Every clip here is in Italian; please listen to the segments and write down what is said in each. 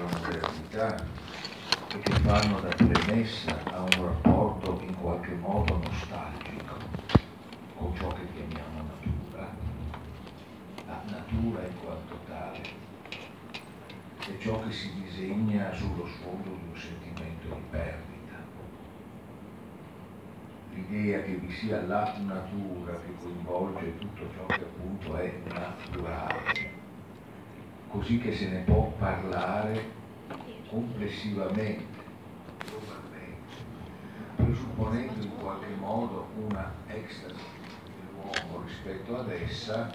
nostra modernità e che fanno da premessa a un rapporto in qualche modo nostalgico con ciò che chiamiamo natura, la natura in quanto tale è ciò che si disegna sullo sfondo di un sentimento di perdita. L'idea che vi sia la natura che coinvolge tutto ciò che appunto è naturale, così che se ne può parlare complessivamente, globalmente, presupponendo in qualche modo una ekstasi dell'uomo rispetto ad essa,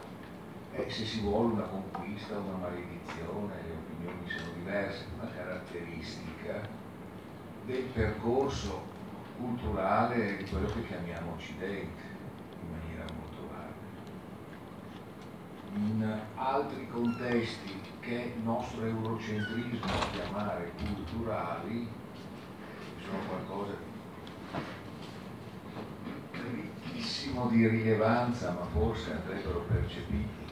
e se si vuole una conquista, una maledizione, le opinioni sono diverse, una caratteristica del percorso culturale di quello che chiamiamo Occidente in maniera molto vaga. In altri contesti che nostro eurocentrismo chiamare culturali sono qualcosa di ricchissimo di rilevanza, ma forse andrebbero percepiti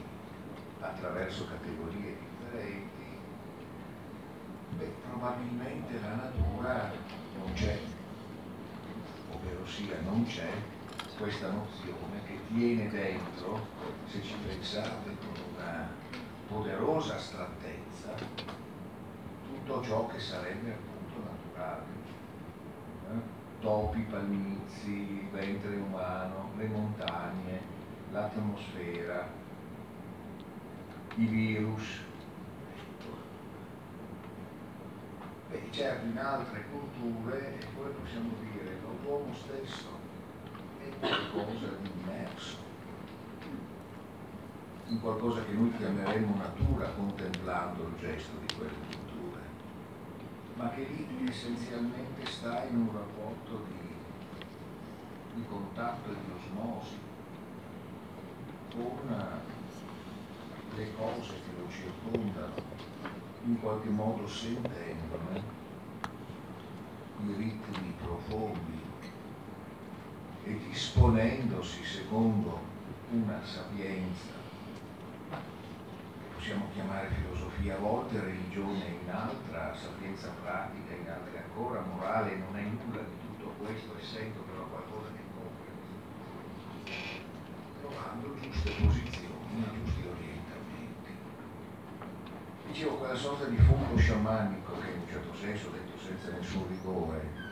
attraverso categorie differenti, beh, probabilmente la natura non c'è ovvero sia non c'è questa nozione che tiene dentro, se ci pensate con una poderosa astrattezza, tutto ciò che sarebbe appunto naturale. Eh? Topi, palmizi, il ventre umano, le montagne, l'atmosfera, i virus. Beh, certo in altre culture, e poi possiamo dire l'uomo stesso è qualcosa di immerso in qualcosa che noi chiameremmo natura contemplando il gesto di quelle culture, ma che lì essenzialmente sta in un rapporto di, di contatto e di osmosi con le cose che lo circondano, in qualche modo sentendone i ritmi profondi e disponendosi secondo una sapienza che possiamo chiamare filosofia a volte, religione in altra, sapienza pratica in altre ancora, morale non è nulla di tutto questo, essendo però qualcosa che copre, trovando giuste posizioni, giusti orientamenti. Dicevo, quella sorta di fondo sciamanico che in un certo senso, detto senza nessun rigore,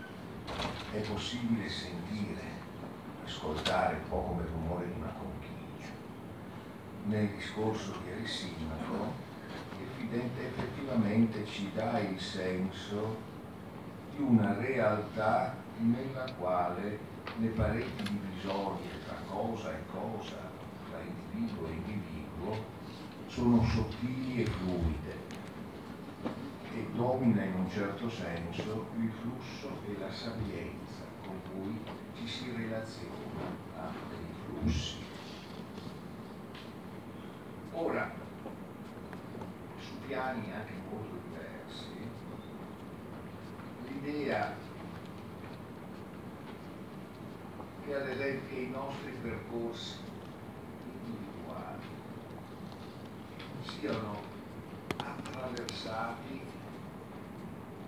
è possibile sentire ascoltare un po' come il rumore di una conchiglia. Nel discorso di Arisimaco, effettivamente ci dà il senso di una realtà nella quale le pareti divisorie tra cosa e cosa, tra individuo e individuo, sono sottili e fluide e domina in un certo senso il flusso e la sapienza con cui ci si relaziona a dei flussi. Ora, su piani anche molto diversi, l'idea che ad esempio i nostri percorsi individuali siano attraversati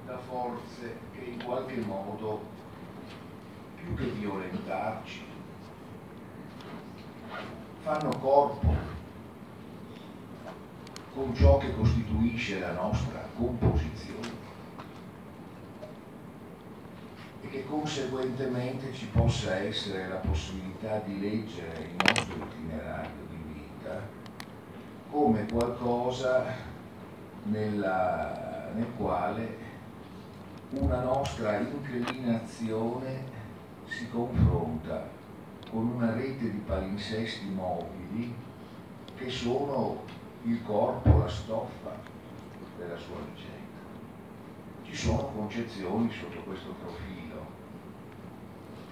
da forze che in qualche modo più che violentarci, fanno corpo con ciò che costituisce la nostra composizione e che conseguentemente ci possa essere la possibilità di leggere il nostro itinerario di vita come qualcosa nella, nel quale una nostra inclinazione si confronta con una rete di palinsesti mobili che sono il corpo, la stoffa della sua vicenda. Ci sono concezioni sotto questo profilo,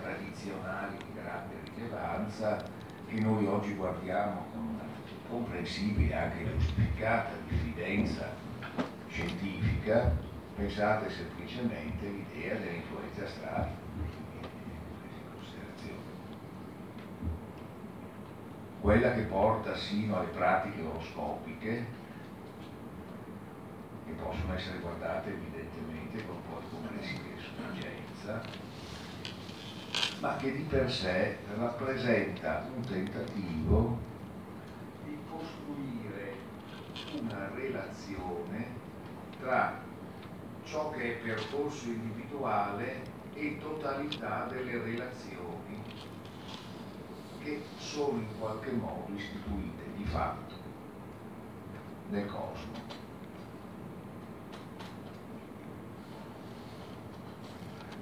tradizionali di grande rilevanza, che noi oggi guardiamo con una comprensibile, anche giustificata diffidenza scientifica, pensate semplicemente all'idea dell'influenza astrale quella che porta sino alle pratiche oroscopiche, che possono essere guardate evidentemente con un po' di complessità e sufficienza, ma che di per sé rappresenta un tentativo di costruire una relazione tra ciò che è percorso individuale e totalità delle relazioni che sono in qualche modo istituite di fatto nel cosmo.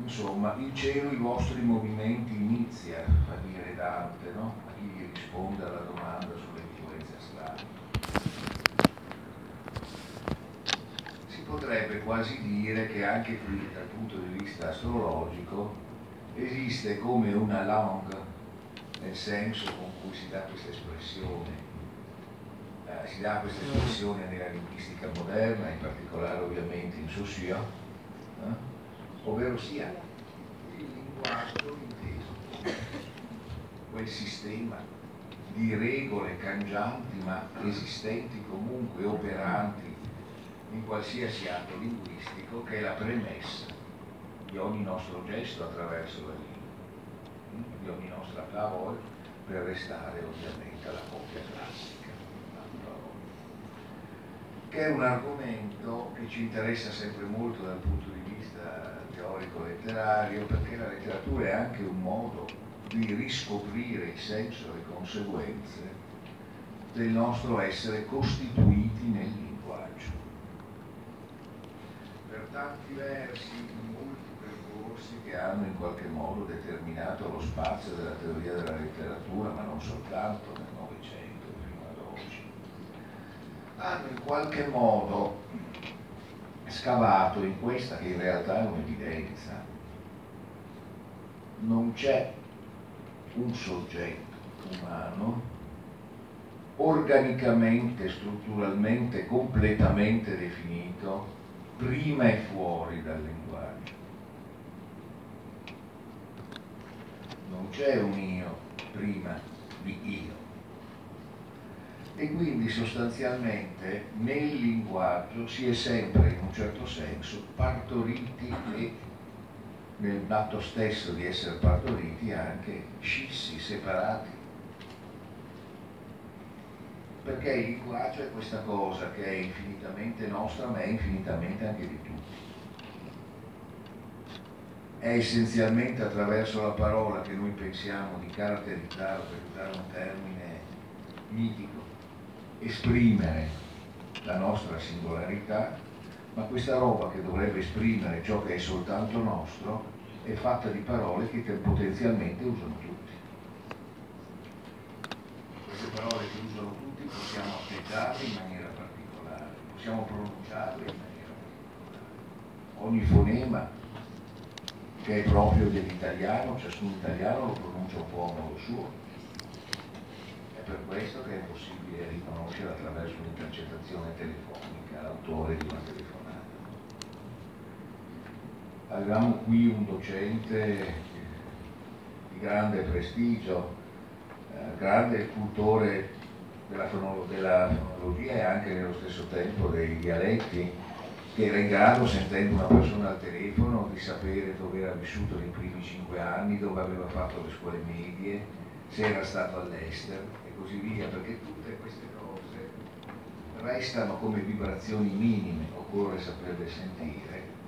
Insomma, il cielo i vostri movimenti inizia, fa dire Dante, no? A chi gli risponde alla domanda sulle influenze astrali. Si potrebbe quasi dire che anche qui, dal punto di vista astrologico, esiste come una langue, nel senso con cui si dà questa espressione eh, si dà questa espressione nella linguistica moderna, in particolare ovviamente in Saussure, eh? ovvero sia il linguaggio inteso, quel sistema di regole cangianti ma esistenti comunque, operanti in qualsiasi atto linguistico che è la premessa di ogni nostro gesto attraverso la lingua, di ogni nostra parola per restare ovviamente alla coppia classica che è un argomento che ci interessa sempre molto dal punto di vista teorico-letterario, perché la letteratura è anche un modo di riscoprire il senso e le conseguenze del nostro essere costituiti nel linguaggio. Per tanti versi, percorsi che hanno in qualche modo determinato lo spazio della teoria della letteratura, ma non soltanto nel Novecento, fino ad oggi, hanno in qualche modo scavato in questa che in realtà è un'evidenza. Non c'è un soggetto umano organicamente, strutturalmente, completamente definito prima e fuori dal linguaggio. Non c'è un io prima di io e quindi sostanzialmente nel linguaggio si è sempre in un certo senso partoriti e nell'atto stesso di essere partoriti anche scissi, separati. Perché il linguaggio è questa cosa che è infinitamente nostra ma è infinitamente anche di tutti. È essenzialmente attraverso la parola che noi pensiamo di caratterizzare, per usare un termine mitico, esprimere la nostra singolarità, ma questa roba che dovrebbe esprimere ciò che è soltanto nostro è fatta di parole che potenzialmente usano tutti. Queste parole che usano tutti possiamo appeggiarle in maniera particolare, possiamo pronunciarle in maniera particolare. Ogni fonema che è proprio dell'italiano, ciascun italiano lo pronuncia un po' a modo suo. È per questo che è possibile riconoscere attraverso un'intercettazione telefonica l'autore di una telefonata. Avevamo qui un docente di grande prestigio, eh, grande cultore della fonologia e anche nello stesso tempo dei dialetti, che era in grado, sentendo una persona al telefono, di sapere dove era vissuto nei primi cinque anni, dove aveva fatto le scuole medie, se era stato all'estero e così via, perché tutte queste cose restano come vibrazioni minime, occorre saperle sentire,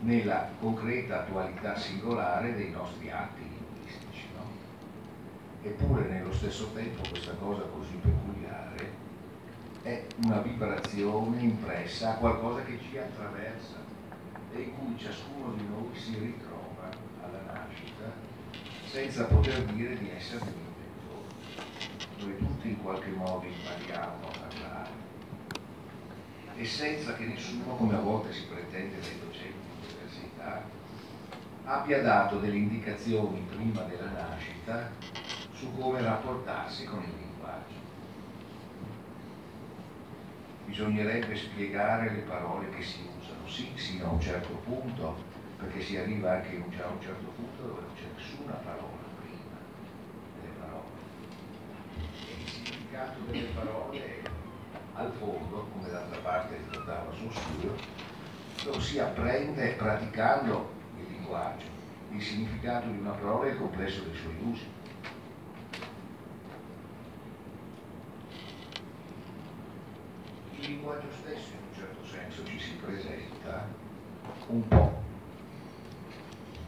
nella concreta attualità singolare dei nostri atti linguistici. No? Eppure nello stesso tempo questa cosa così peculiare è una vibrazione impressa a qualcosa che ci attraversa e in cui ciascuno di noi si ritrova alla nascita senza poter dire di essere un dove tutti in qualche modo impariamo a parlare e senza che nessuno, come a volte si pretende dai docenti di università, abbia dato delle indicazioni prima della nascita su come rapportarsi con il linguaggio. Bisognerebbe spiegare le parole che si usano, sì, sino a un certo punto, perché si arriva anche a un certo punto dove non c'è nessuna parola significato delle parole al fondo, come da dall'altra parte ricordava sul studio, lo si apprende praticando il linguaggio, il significato di una parola e il complesso dei suoi usi. Il linguaggio stesso in un certo senso ci si presenta un po'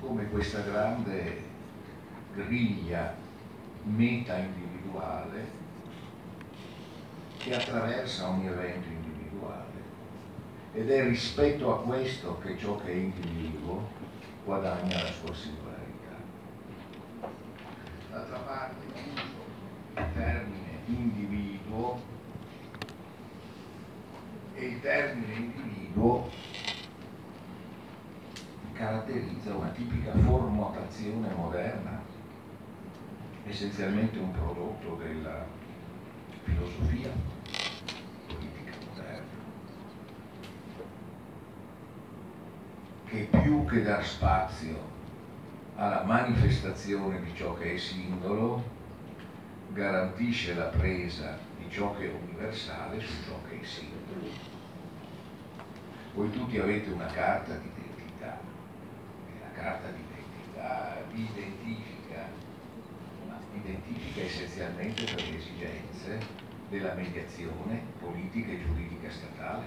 come questa grande griglia meta individuale che attraversa ogni evento individuale ed è rispetto a questo che ciò che è individuo guadagna la sua singolarità. D'altra parte il termine individuo e il termine individuo caratterizza una tipica formattazione moderna, essenzialmente un prodotto della filosofia politica moderna, che più che dar spazio alla manifestazione di ciò che è singolo, garantisce la presa di ciò che è universale su ciò che è singolo. Voi tutti avete una carta di carta di identità vi identifica, identifica essenzialmente per le esigenze della mediazione politica e giuridica statale.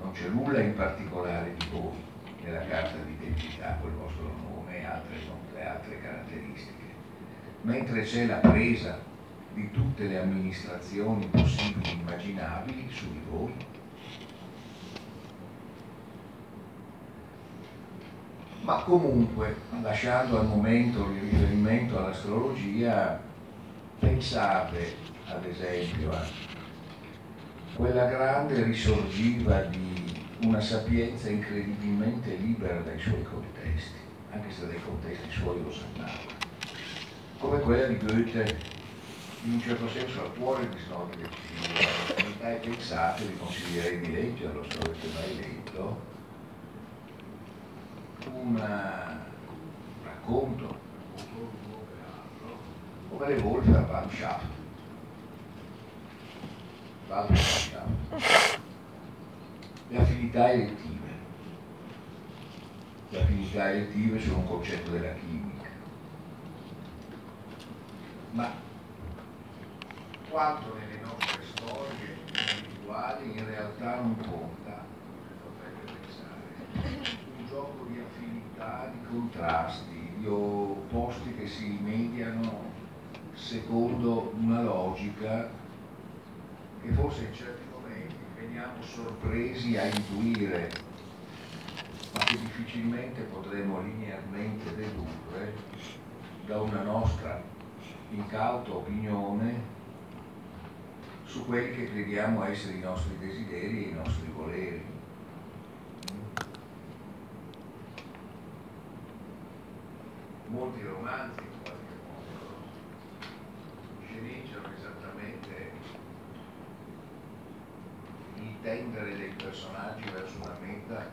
Non c'è nulla in particolare di voi nella carta d'identità col vostro nome e altre, altre caratteristiche, mentre c'è la presa di tutte le amministrazioni possibili e immaginabili su di voi. Ma comunque, lasciando al momento il riferimento all'astrologia, pensate ad esempio a quella grande risorgiva di una sapienza incredibilmente libera dai suoi contesti, anche se dai contesti suoi lo sappiamo, come quella di Goethe, in un certo senso al cuore di Cigno, e pensate, vi consiglierei di leggerlo se l'avete mai letto, un racconto come le Wolfer van Schaft, le affinità elettive. Le affinità elettive sono un concetto della chimica. Ma quanto nelle nostre storie individuali in realtà non conta, potrebbe pensare, gioco di affinità, di contrasti, di opposti che si rimediano secondo una logica che forse in certi momenti veniamo sorpresi a intuire, ma che difficilmente potremo linearmente dedurre da una nostra incauta opinione su quelli che crediamo essere i nostri desideri e i nostri voleri. Molti romanzi in qualche modo sceneggiano esattamente tendere dei personaggi verso una meta,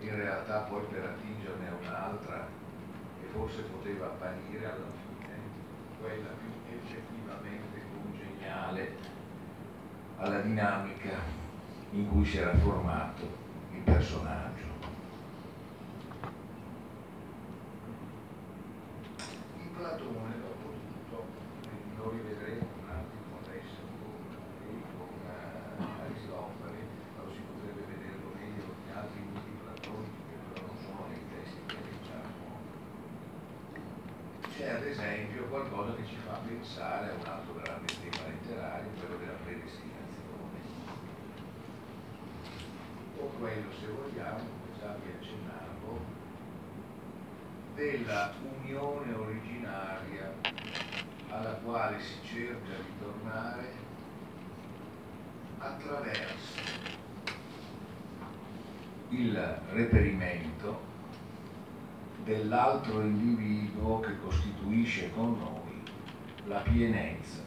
in realtà poi per attingerne un'altra che forse poteva apparire alla fine quella più effettivamente congeniale alla dinamica in cui si era formato il personaggio. Il Platone, dopo tutto, lo rivedremo qualcosa che ci fa pensare a un altro grande tema letterario, quello della predestinazione. O quello, se vogliamo, come già vi accennavo, della unione originaria alla quale si cerca di tornare attraverso il reperimento dell'altro individuo che costituisce con noi la pienezza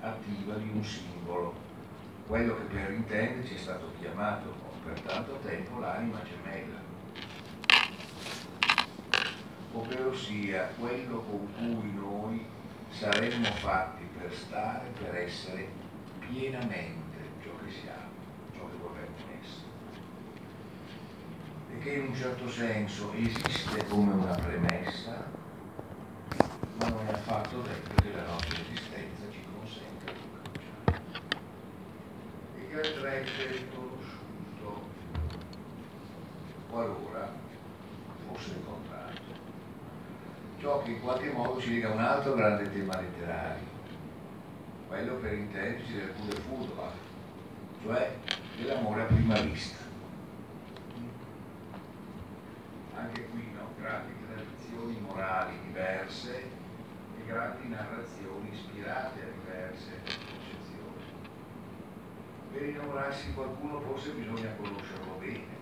attiva di un simbolo, quello che per intenderci è stato chiamato per tanto tempo l'anima gemella, ovvero sia quello con cui noi saremmo fatti per stare, per essere pienamente ciò che siamo, ciò che vorremmo essere. E che in un certo senso esiste come una premessa, ma non è affatto detto che la nostra esistenza ci consente di cominciare. E che andrebbe riconosciuto qualora fosse il contrario. Ciò che in qualche modo ci lega a un altro grande tema letterario, quello per intenderci del pure Fudva, cioè dell'amore a prima vista. Anche qui no? grandi tradizioni morali diverse e grandi narrazioni ispirate a diverse concezioni. Per innamorarsi di qualcuno forse bisogna conoscerlo bene,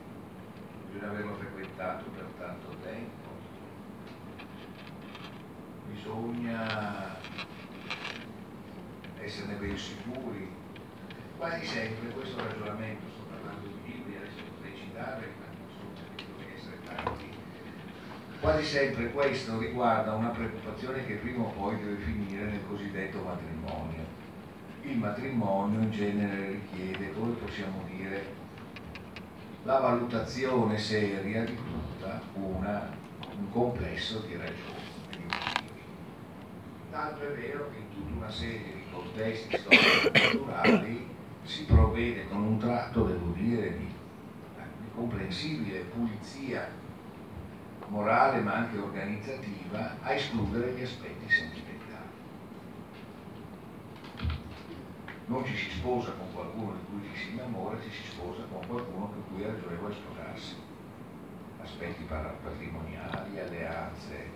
bisogna averlo frequentato per tanto tempo, bisogna esserne ben sicuri. Quasi sempre questo ragionamento, sto parlando di libri, adesso potrei citare, ma non so se devono essere tanti, quasi sempre questo riguarda una preoccupazione che prima o poi deve finire nel cosiddetto matrimonio. Il matrimonio in genere richiede, come possiamo dire, la valutazione seria di tutta una, un complesso di ragioni. Tanto è vero che in tutta una serie di contesti storico-culturali si provvede con un tratto, devo dire, di, di comprensibile pulizia morale ma anche organizzativa a escludere gli aspetti sentimentali. Non ci si sposa con qualcuno di cui ci si innamora, ci si sposa con qualcuno con cui è ragionevole sposarsi. Aspetti patrimoniali, alleanze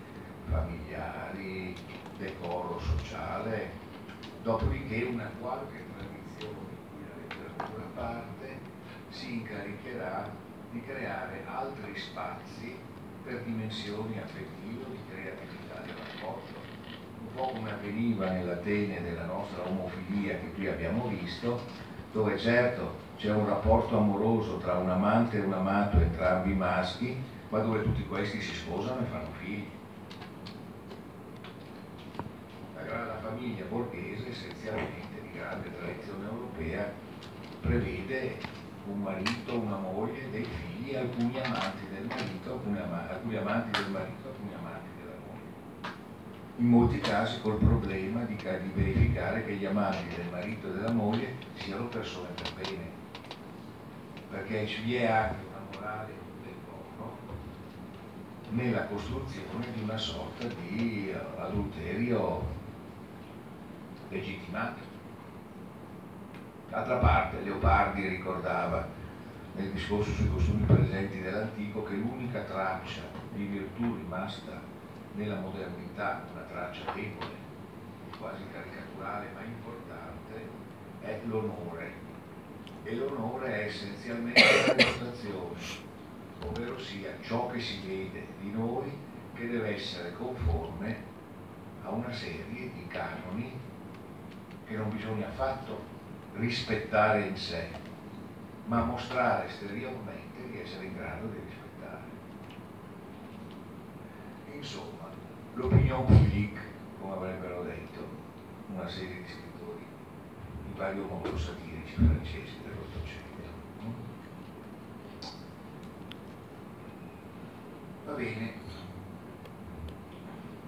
familiari, decoro sociale, dopodiché una qualche tradizione in cui la letteratura parte si incaricherà di creare altri spazi per dimensioni affettive di creatività del rapporto, un po' come avveniva nell'Atene della nostra omofilia che qui abbiamo visto, dove certo c'è un rapporto amoroso tra un amante e un amato, entrambi maschi, ma dove tutti questi si sposano e fanno figli. La, la famiglia borghese essenzialmente di grande tradizione europea prevede un marito, una moglie, dei figli, alcuni amanti del marito, alcuni, ama- alcuni amanti del marito, alcuni amanti della moglie. In molti casi col problema di, di verificare che gli amanti del marito e della moglie siano persone per bene, perché vi è anche una morale del corpo nella costruzione di una sorta di adulterio legittimato. D'altra parte Leopardi ricordava nel discorso sui costumi presenti dell'antico che l'unica traccia di virtù rimasta nella modernità, una traccia debole, quasi caricaturale ma importante, è l'onore. E l'onore è essenzialmente la reputazione, ovvero sia ciò che si vede di noi che deve essere conforme a una serie di canoni che non bisogna affatto rispettare in sé, ma mostrare esteriormente di essere in grado di rispettare. Insomma, l'opinion publique, come avrebbero detto una serie di scrittori, i vari omosatirici francesi dell'Ottocento. Va bene,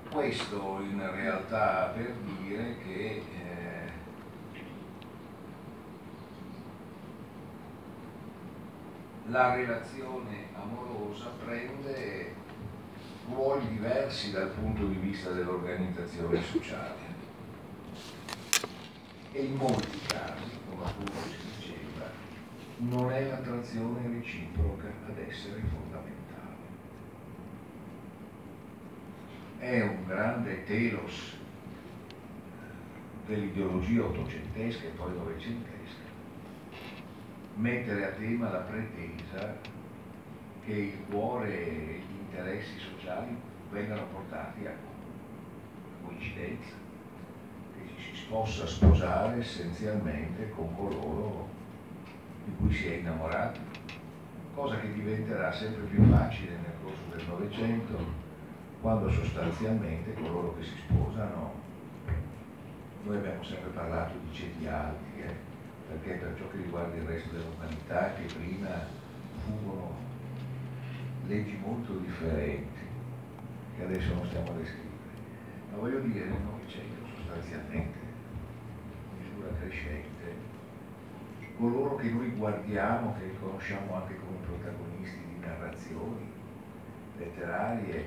questo in realtà per dire che eh, la relazione amorosa prende ruoli diversi dal punto di vista dell'organizzazione sociale e in molti casi, come appunto si diceva, non è l'attrazione reciproca ad essere fondamentale. È un grande telos dell'ideologia ottocentesca e poi novecentesca mettere a tema la pretesa che il cuore e gli interessi sociali vengano portati a coincidenza, che ci si possa sposare essenzialmente con coloro di cui si è innamorati, cosa che diventerà sempre più facile nel corso del Novecento, quando sostanzialmente coloro che si sposano, noi abbiamo sempre parlato di ceti alti, eh? Perché per ciò che riguarda il resto dell'umanità, che prima furono leggi molto differenti, che adesso non stiamo a descrivere. Ma voglio dire, nel Novecento sostanzialmente, in misura crescente, coloro che noi guardiamo, che riconosciamo anche come protagonisti di narrazioni letterarie,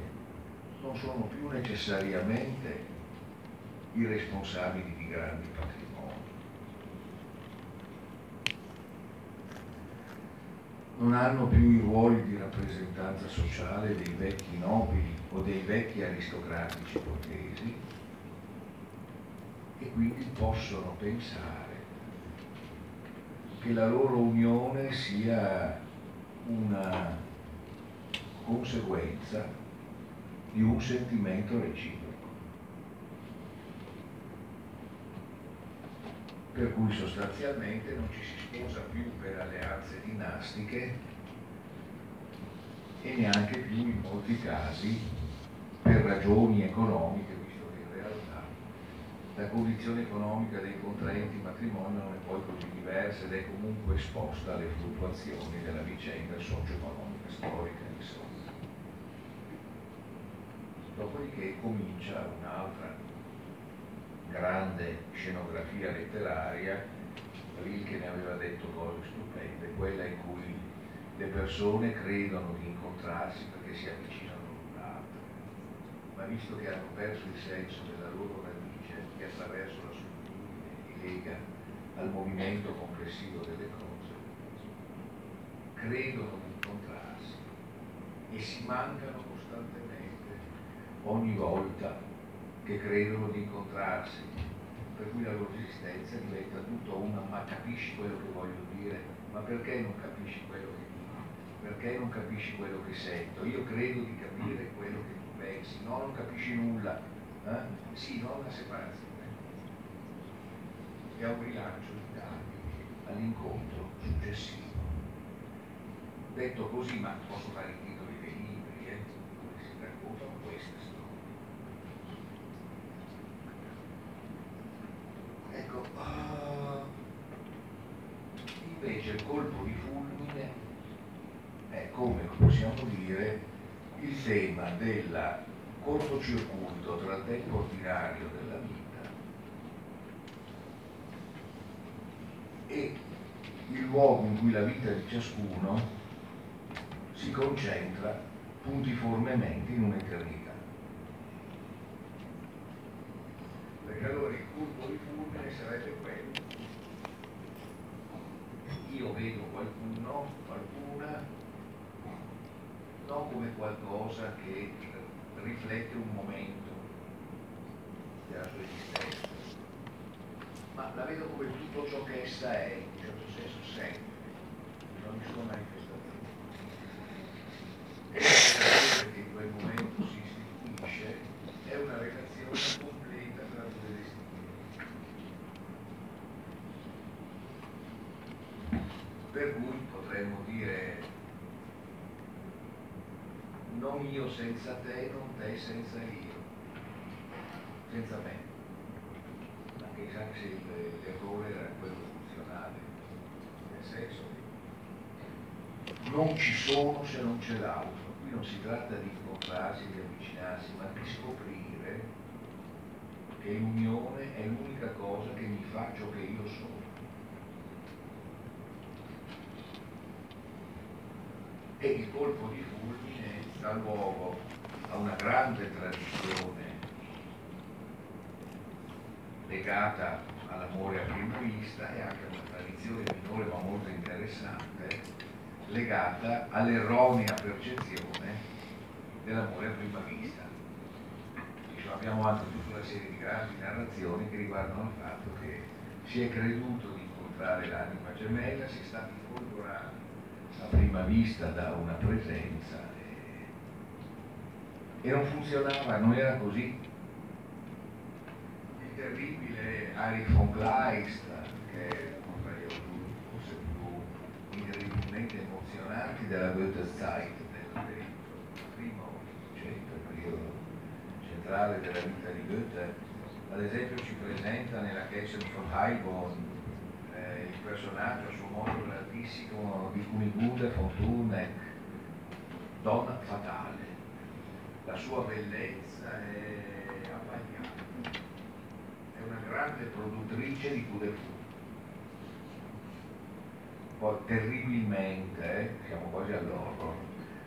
non sono più necessariamente i responsabili di grandi patrimoni. Non hanno più i ruoli di rappresentanza sociale dei vecchi nobili o dei vecchi aristocratici borghesi e quindi possono pensare che la loro unione sia una conseguenza di un sentimento reciproco. Per cui sostanzialmente non ci si sposa più per alleanze dinastiche e neanche più in molti casi per ragioni economiche, visto che in realtà la condizione economica dei contraenti matrimonio non è poi così diversa ed è comunque esposta alle fluttuazioni della vicenda socio-economica storica insomma. Dopodiché comincia un'altra grande scenografia letteraria, Rilke ne aveva detto cose stupende, quella in cui le persone credono di incontrarsi perché si avvicinano l'un l'altro, ma visto che hanno perso il senso della loro radice che attraverso la solitudine li lega al movimento complessivo delle cose, credono di incontrarsi e si mancano ogni volta che credono di incontrarsi, per cui la loro esistenza diventa tutto una ma capisci quello che voglio dire, ma perché non capisci quello che dico? Perché non capisci quello che sento? Io credo di capire quello che tu pensi, no, non capisci nulla. Eh? Sì, non la separazione. E a un rilancio di dati all'incontro successivo. Detto così, ma posso fare i titoli dei libri, eh, dove si raccontano queste Ecco, uh, invece il colpo di fulmine è come possiamo dire il tema del cortocircuito tra il tempo ordinario della vita e il luogo in cui la vita di ciascuno si concentra puntiformemente in un'eternità. Perché allora il colpo di fulmine termine sarebbe quello. Io vedo qualcuno, qualcuna, non come qualcosa che riflette un momento della sua esistenza, ma la vedo come tutto ciò che essa è, in un certo senso sempre, non mi sono manifestazioni. E la che in quel momento si istituisce è una relazione per cui potremmo dire non io senza te, non te senza io, senza me. Anche, anche se l'errore era quello funzionale, nel senso che non ci sono se non c'è l'altro. Qui non si tratta di incontrarsi, di avvicinarsi, ma di scoprire che l'unione è l'unica cosa che mi fa ciò che io sono. e il colpo di fulmine dà luogo a una grande tradizione legata all'amore a prima vista e anche a una tradizione minore ma molto interessante legata all'erronea percezione dell'amore a prima vista. Diciamo, abbiamo anche tutta una serie di grandi narrazioni che riguardano il fatto che si è creduto di incontrare l'anima gemella, si è stati folgorati a prima vista da una presenza e, non funzionava, non era così. Il terribile Erich von Kleist, che è uno tra forse più incredibilmente emozionanti della Goethe-Zeit, del primo Ottocento, il periodo centrale della vita di Goethe, ad esempio ci presenta nella Catcher von Heilborn eh, il personaggio a suo modo grandissimo di Cunigunde von Thurneck, donna fatale. La sua bellezza è abbagliante, è una grande produttrice di coup de fou. Poi terribilmente, eh, siamo quasi all'orror,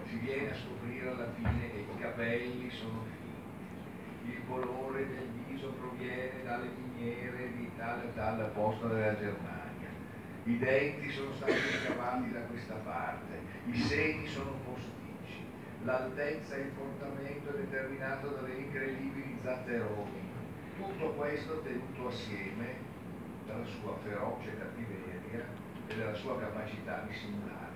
si viene a scoprire alla fine che i capelli sono finti, il colore del viso proviene dalle miniere di tale e tale posto della Germania, i denti sono stati ricavati da questa parte, i seni sono posticci, l'altezza e il portamento determinato dalle incredibili zatteroni, tutto questo tenuto assieme dalla sua feroce cattiveria e dalla sua capacità di simulare.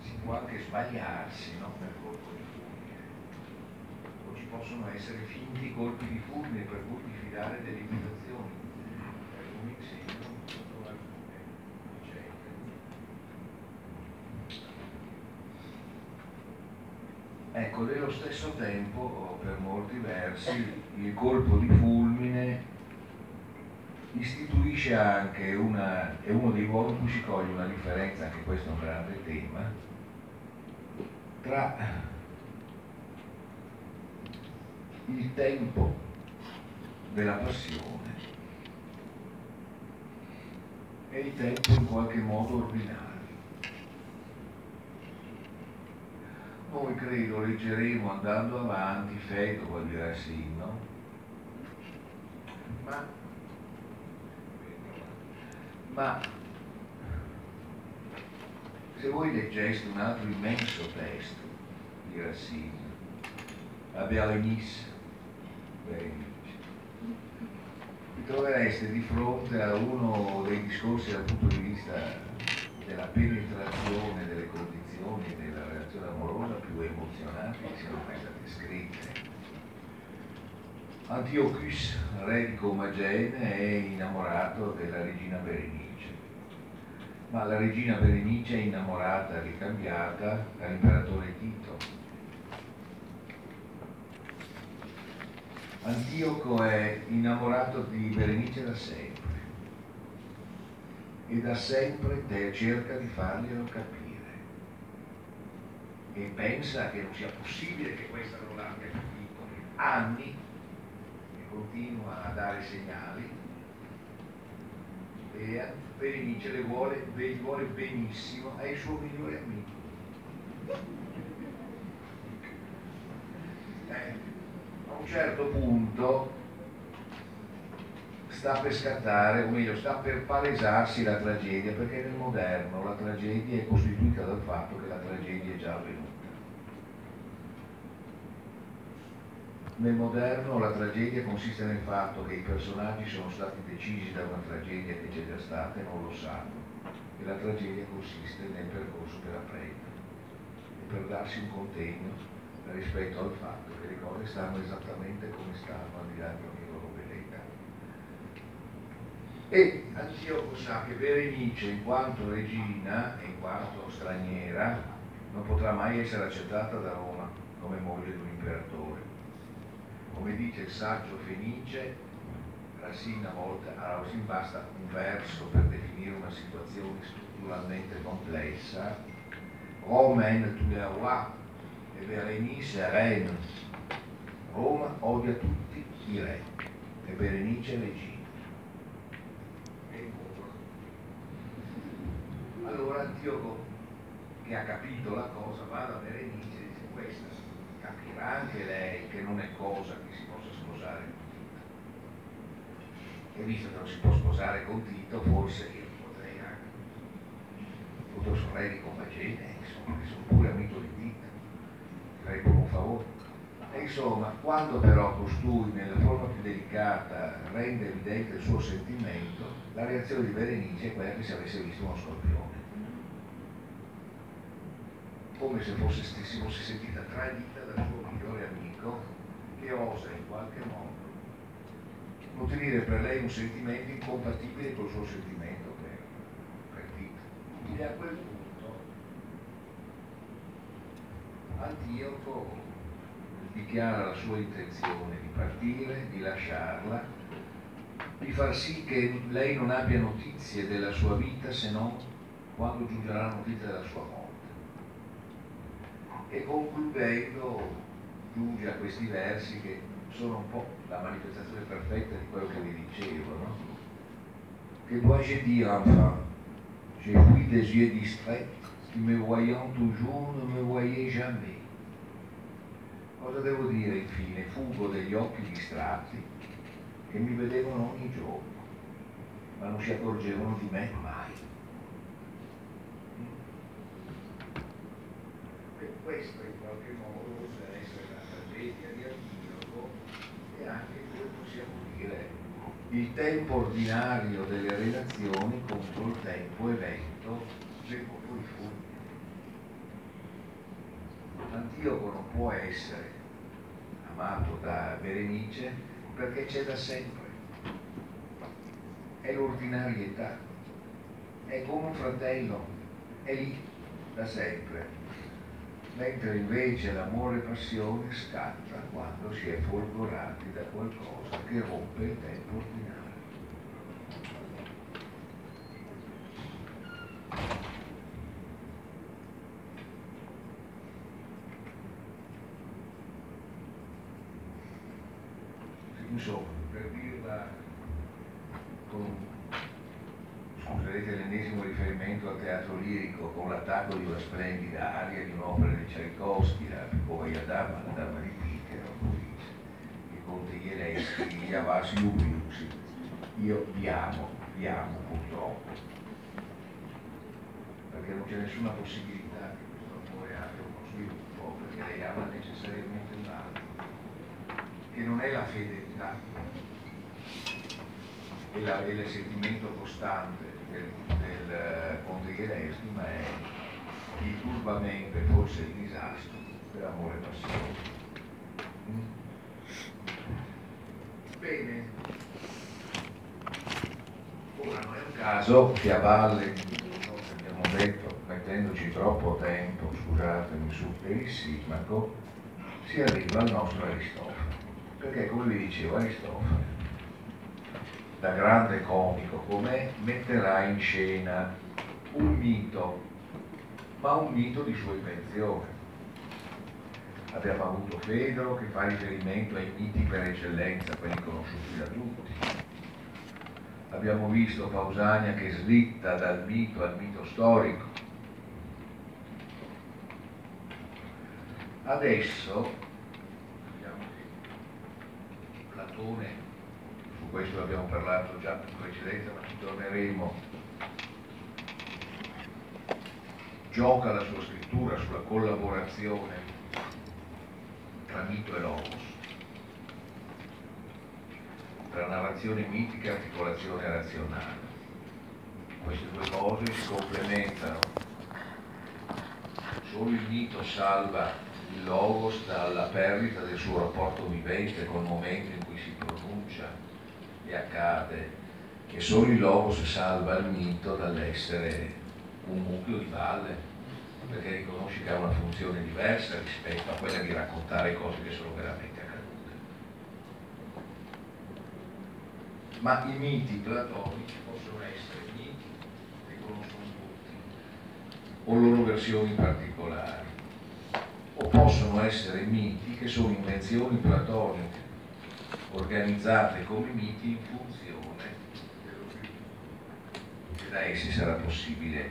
Si può anche sbagliarsi no? nel colpo di fulmine, o ci possono essere finti colpi di fulmine per cui diffidare delle imitazioni. Alcuni insegnano sotto alcune ricette. Ecco, nello stesso tempo, per molti versi, il colpo di fulmine istituisce anche una, è uno dei luoghi in cui si coglie una differenza, anche questo è un grande tema, tra il tempo della passione e il tempo in qualche modo ordinario. Noi credo leggeremo andando avanti, Fedo dire sì, no? Ma ma se voi leggeste un altro immenso testo di Racine, la Berenice, vi trovereste di fronte a uno dei discorsi dal punto di vista della penetrazione delle condizioni della relazione amorosa più emozionanti che siano mai state scritte. Antiochus, re di Comagene, è innamorato della regina Berenice ma la regina Berenice è innamorata, ricambiata dall'imperatore Tito. Antioco è innamorato di Berenice da sempre e da sempre cerca di farglielo capire e pensa che non sia possibile che questa non l'abbia capito anni e continua a dare segnali e Berenice le vuole, le vuole benissimo, è il suo migliore amico. Eh, a un certo punto sta per scattare, o meglio, sta per palesarsi la tragedia, perché nel moderno la tragedia è costituita dal fatto che la tragedia è già avvenuta. Nel moderno la tragedia consiste nel fatto che i personaggi sono stati decisi da una tragedia che c'è già stata e non lo sanno. E la tragedia consiste nel percorso che la prende e per darsi un contegno rispetto al fatto che le cose stanno esattamente come stanno al di là di ogni loro velleità. E Antioco sa che Berenice, in quanto regina e in quanto straniera, non potrà mai essere accettata da Roma come moglie di un imperatore come dice il saggio Fenice, Racine a volte, a Racine basta un verso per definire una situazione strutturalmente complessa, Romain tu le roi e Berenice reine. Roma odia tutti i re e Berenice regina. Allora Antioco, che ha capito la cosa, va da Berenice e dice questa capirà anche lei che non è cosa che si possa sposare con Tito. E visto che non si può sposare con Tito, forse io potrei anche, tutto sorelle di Compagene, insomma, che sono pure amico di Tito, farei pure un favore. E insomma, quando però costui nella forma più delicata rende evidente il suo sentimento, la reazione di Berenice è quella che se avesse visto uno scorpione come se fosse, si fosse sentita tradita dal suo migliore amico che osa in qualche modo nutrire per lei un sentimento incompatibile col suo sentimento per, per Tito. E a quel punto Antioco dichiara la sua intenzione di partire, di lasciarla di far sì che lei non abbia notizie della sua vita se non quando giungerà la notizia della sua morte. E concludendo giunge a questi versi che sono un po' la manifestazione perfetta di quello che vi dicevo, no? Che dois-je dire enfin? J'ai vu des yeux distraits qui me voyant toujours ne me voyaient jamais. Cosa devo dire infine? Fugo degli occhi distratti che mi vedevano ogni giorno, ma non si accorgevano di me mai. E questo in qualche modo deve essere la tragedia di Antioco e anche, come possiamo dire, il tempo ordinario delle relazioni contro il tempo evento del popolo di fulmine. Antioco non può essere amato da Berenice perché c'è da sempre. È l'ordinarietà, è come un fratello, è lì da sempre. Mentre invece l'amore passione scatta quando si è folgorati da qualcosa che rompe il tempo ordinario. insomma, per dirla con, scuserete l'ennesimo riferimento al teatro lirico, con l'attacco di una splendida aria di un'opera di Tchaikovsky, la Piccoia Dama, la Dama di Pichero, che Conte Ieneschi, gli avasi ubiusi, io vi amo, vi amo purtroppo, perché non c'è nessuna possibilità che questo amore abbia uno sviluppo, perché lei ama necessariamente un altro, che non è la fedeltà e, la, e il sentimento costante del, del Conte Ieneschi, ma è il turbamento e forse il disastro dell'amore passione. Bene, ora non è un caso che a valle abbiamo detto, mettendoci troppo tempo, scusatemi, sul perissilmaco, si arriva al nostro Aristofane. Perché come vi dicevo Aristofane, da grande comico com'è, metterà in scena un mito, ma un mito di sua invenzione. Abbiamo avuto Fedro che fa riferimento ai miti per eccellenza, quelli conosciuti da tutti. Abbiamo visto Pausania che slitta dal mito al mito storico. Adesso, vediamo che Platone, questo abbiamo parlato già in precedenza, ma ci torneremo, gioca la sua scrittura sulla collaborazione tra mito e logos, tra narrazione mitica e articolazione razionale. Queste due cose si complementano. Solo il mito salva il logos dalla perdita del suo rapporto vivente col momento in cui si pronuncia e accade, e solo il logos salva il mito dall'essere un mucchio di valle perché riconosci che ha una funzione diversa rispetto a quella di raccontare cose che sono veramente accadute. Ma i miti platonici possono essere miti che conoscono tutti, o loro versioni particolari, o possono essere miti che sono invenzioni platoniche, organizzate come miti in funzione che da essi sarà possibile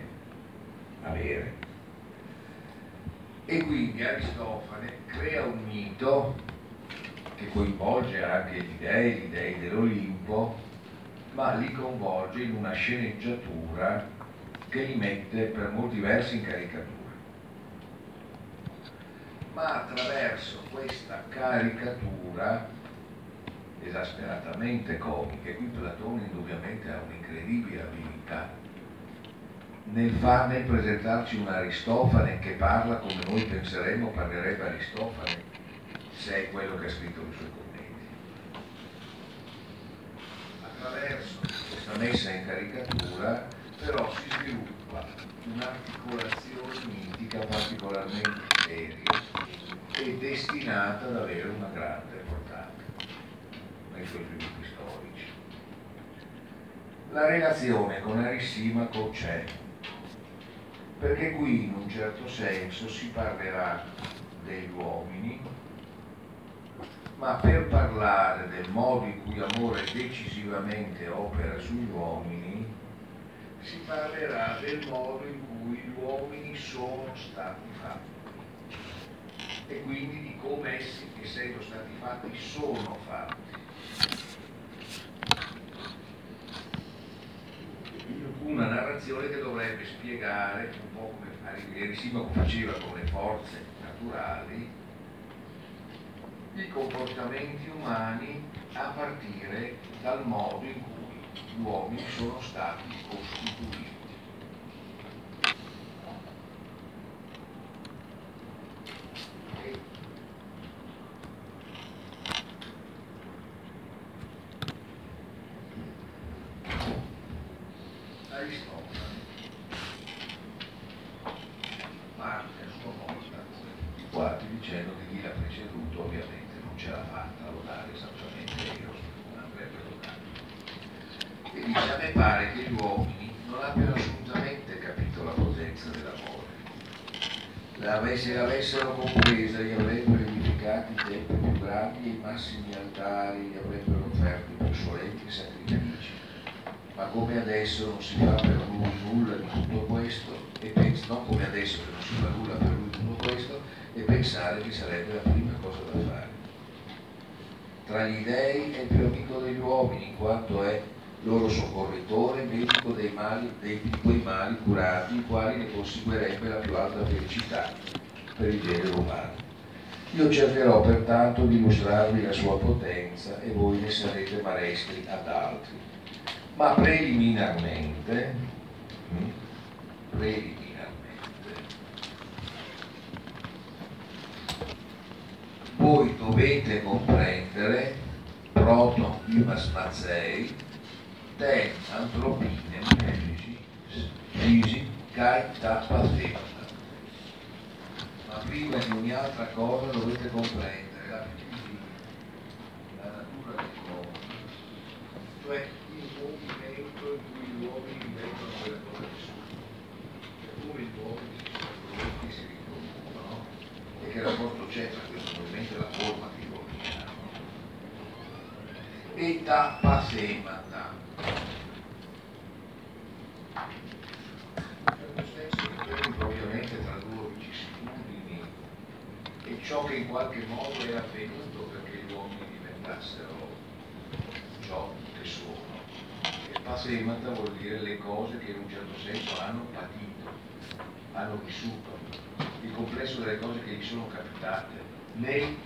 avere. E quindi Aristofane crea un mito che coinvolge anche gli dei, gli dei dell'Olimpo, ma li coinvolge in una sceneggiatura che li mette per molti versi in caricatura. Ma attraverso questa caricatura esasperatamente comica, e qui Platone indubbiamente ha un'incredibile abilità nel farne presentarci un Aristofane che parla come noi penseremmo parlerebbe Aristofane se è quello che ha scritto i suoi commenti. Attraverso questa messa in caricatura però si sviluppa un'articolazione mitica particolarmente seria e destinata ad avere una grande nei suoi sviluppi storici. la relazione con Arissimaco c'è, perché qui in un certo senso si parlerà degli uomini, ma per parlare del modo in cui l'amore decisivamente opera sugli uomini, si parlerà del modo in cui gli uomini sono stati fatti e quindi di come essi, essendo stati fatti, sono fatti. Una narrazione che dovrebbe spiegare un po' come Arisimaco faceva con le forze naturali i comportamenti umani a partire dal modo in cui gli uomini sono stati costituiti. Se l'avessero compresa gli avrebbero edificati i tempi più grandi e i massimi altari gli avrebbero offerto i più solenti sacrifici. Ma come adesso non si fa per lui nulla di tutto questo, e pens- non come adesso che non si fa nulla per lui tutto questo, e pensare che sarebbe la prima cosa da fare. Tra gli dei è il più amico degli uomini, in quanto è loro soccorritore, medico dei mali, dei, di quei mali curati, i quali ne conseguirebbe la più alta felicità per il genere umano. Io cercherò pertanto di mostrarvi la sua potenza e voi ne sarete maestri ad altri. Ma preliminarmente, hm, preliminarmente voi dovete comprendere proton imas mazei ten antropine fisici fisi kai ta prima di ogni altra cosa dovete comprendere la la natura del mondo, cioè il movimento in cui gli uomini inventano quelle cose che sono, e come gli uomini si sono prodotti si riproducono, e che rapporto c'è tra questo movimento e la forma che hanno. E da pasemata. Ovviamente tra e ciò che in qualche modo è avvenuto perché gli uomini diventassero ciò che sono. E pasemata vuol dire le cose che in un certo senso hanno patito, hanno vissuto, il complesso delle cose che gli sono capitate nel,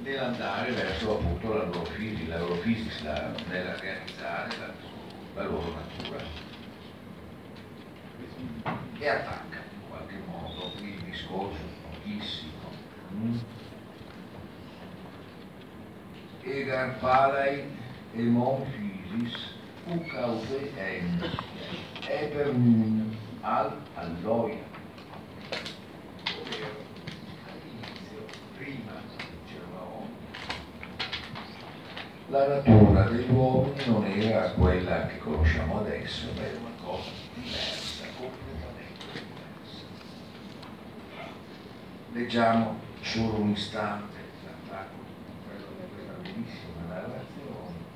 nell'andare verso appunto la loro fisica, la loro fisica, nella realizzare la, la loro natura. E attacca in qualche modo il discorso pochissimo. Mm? Egar e mon physis ucaupe en eper nun al alloia. Ovvero, all'inizio, prima dicevamo, la natura degli uomini non era quella che conosciamo adesso, ma era una cosa diversa, completamente leggiamo solo un istante quello di questa bellissima narrazione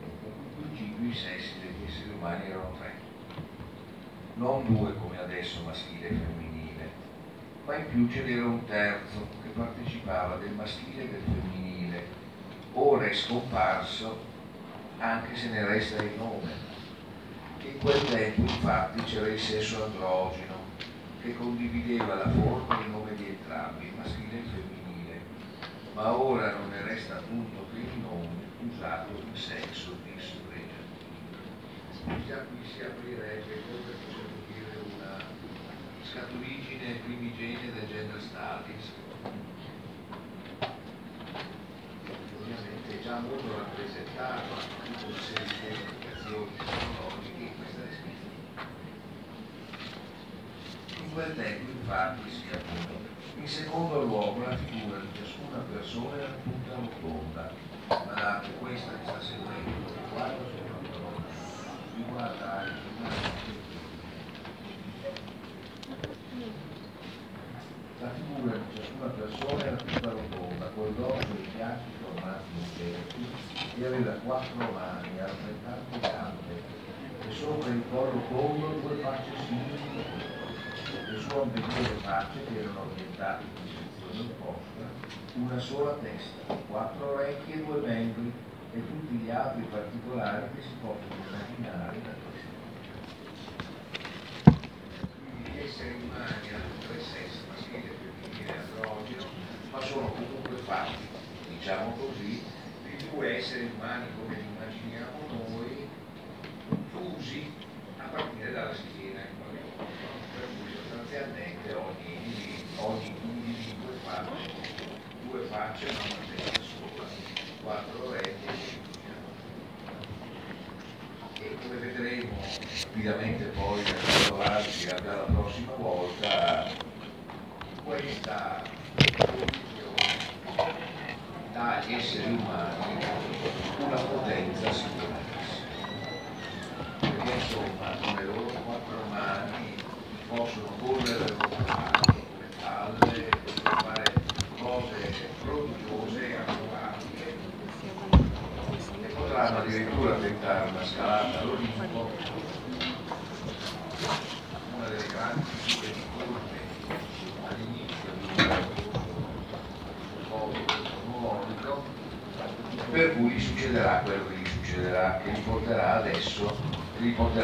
i principi, i sessi degli esseri umani erano tre. Non due come adesso maschile e femminile. Ma in più ce n'era un terzo che partecipava del maschile e del femminile. Ora è scomparso anche se ne resta il nome. In quel tempo infatti c'era il sesso androgeno che condivideva la forma e il nome di entrambi, maschile e femminile, ma ora non ne resta appunto che il nome usato in senso dispregiativo. Qui si aprirebbe come possiamo dire una scaturigine primigenia del gender status, ovviamente già molto rappresentato anche con serie di indicazioni psicologiche due tecniche pratici appunto. In secondo luogo la figura di ciascuna persona è tutta rotonda. Guardate, questa che sta seguendo riguarda soprattutto riguarda anche La figura di ciascuna persona era tutta rotonda, con l'osso e i fianchi formati in cerchi e aveva quattro mani, altrettanto gambe, e sopra il collo collo due facce simili le sonde di due facce che erano orientate in direzione opposta, una sola testa, quattro orecchie e due membri e tutti gli altri particolari che si possono immaginare da riporterà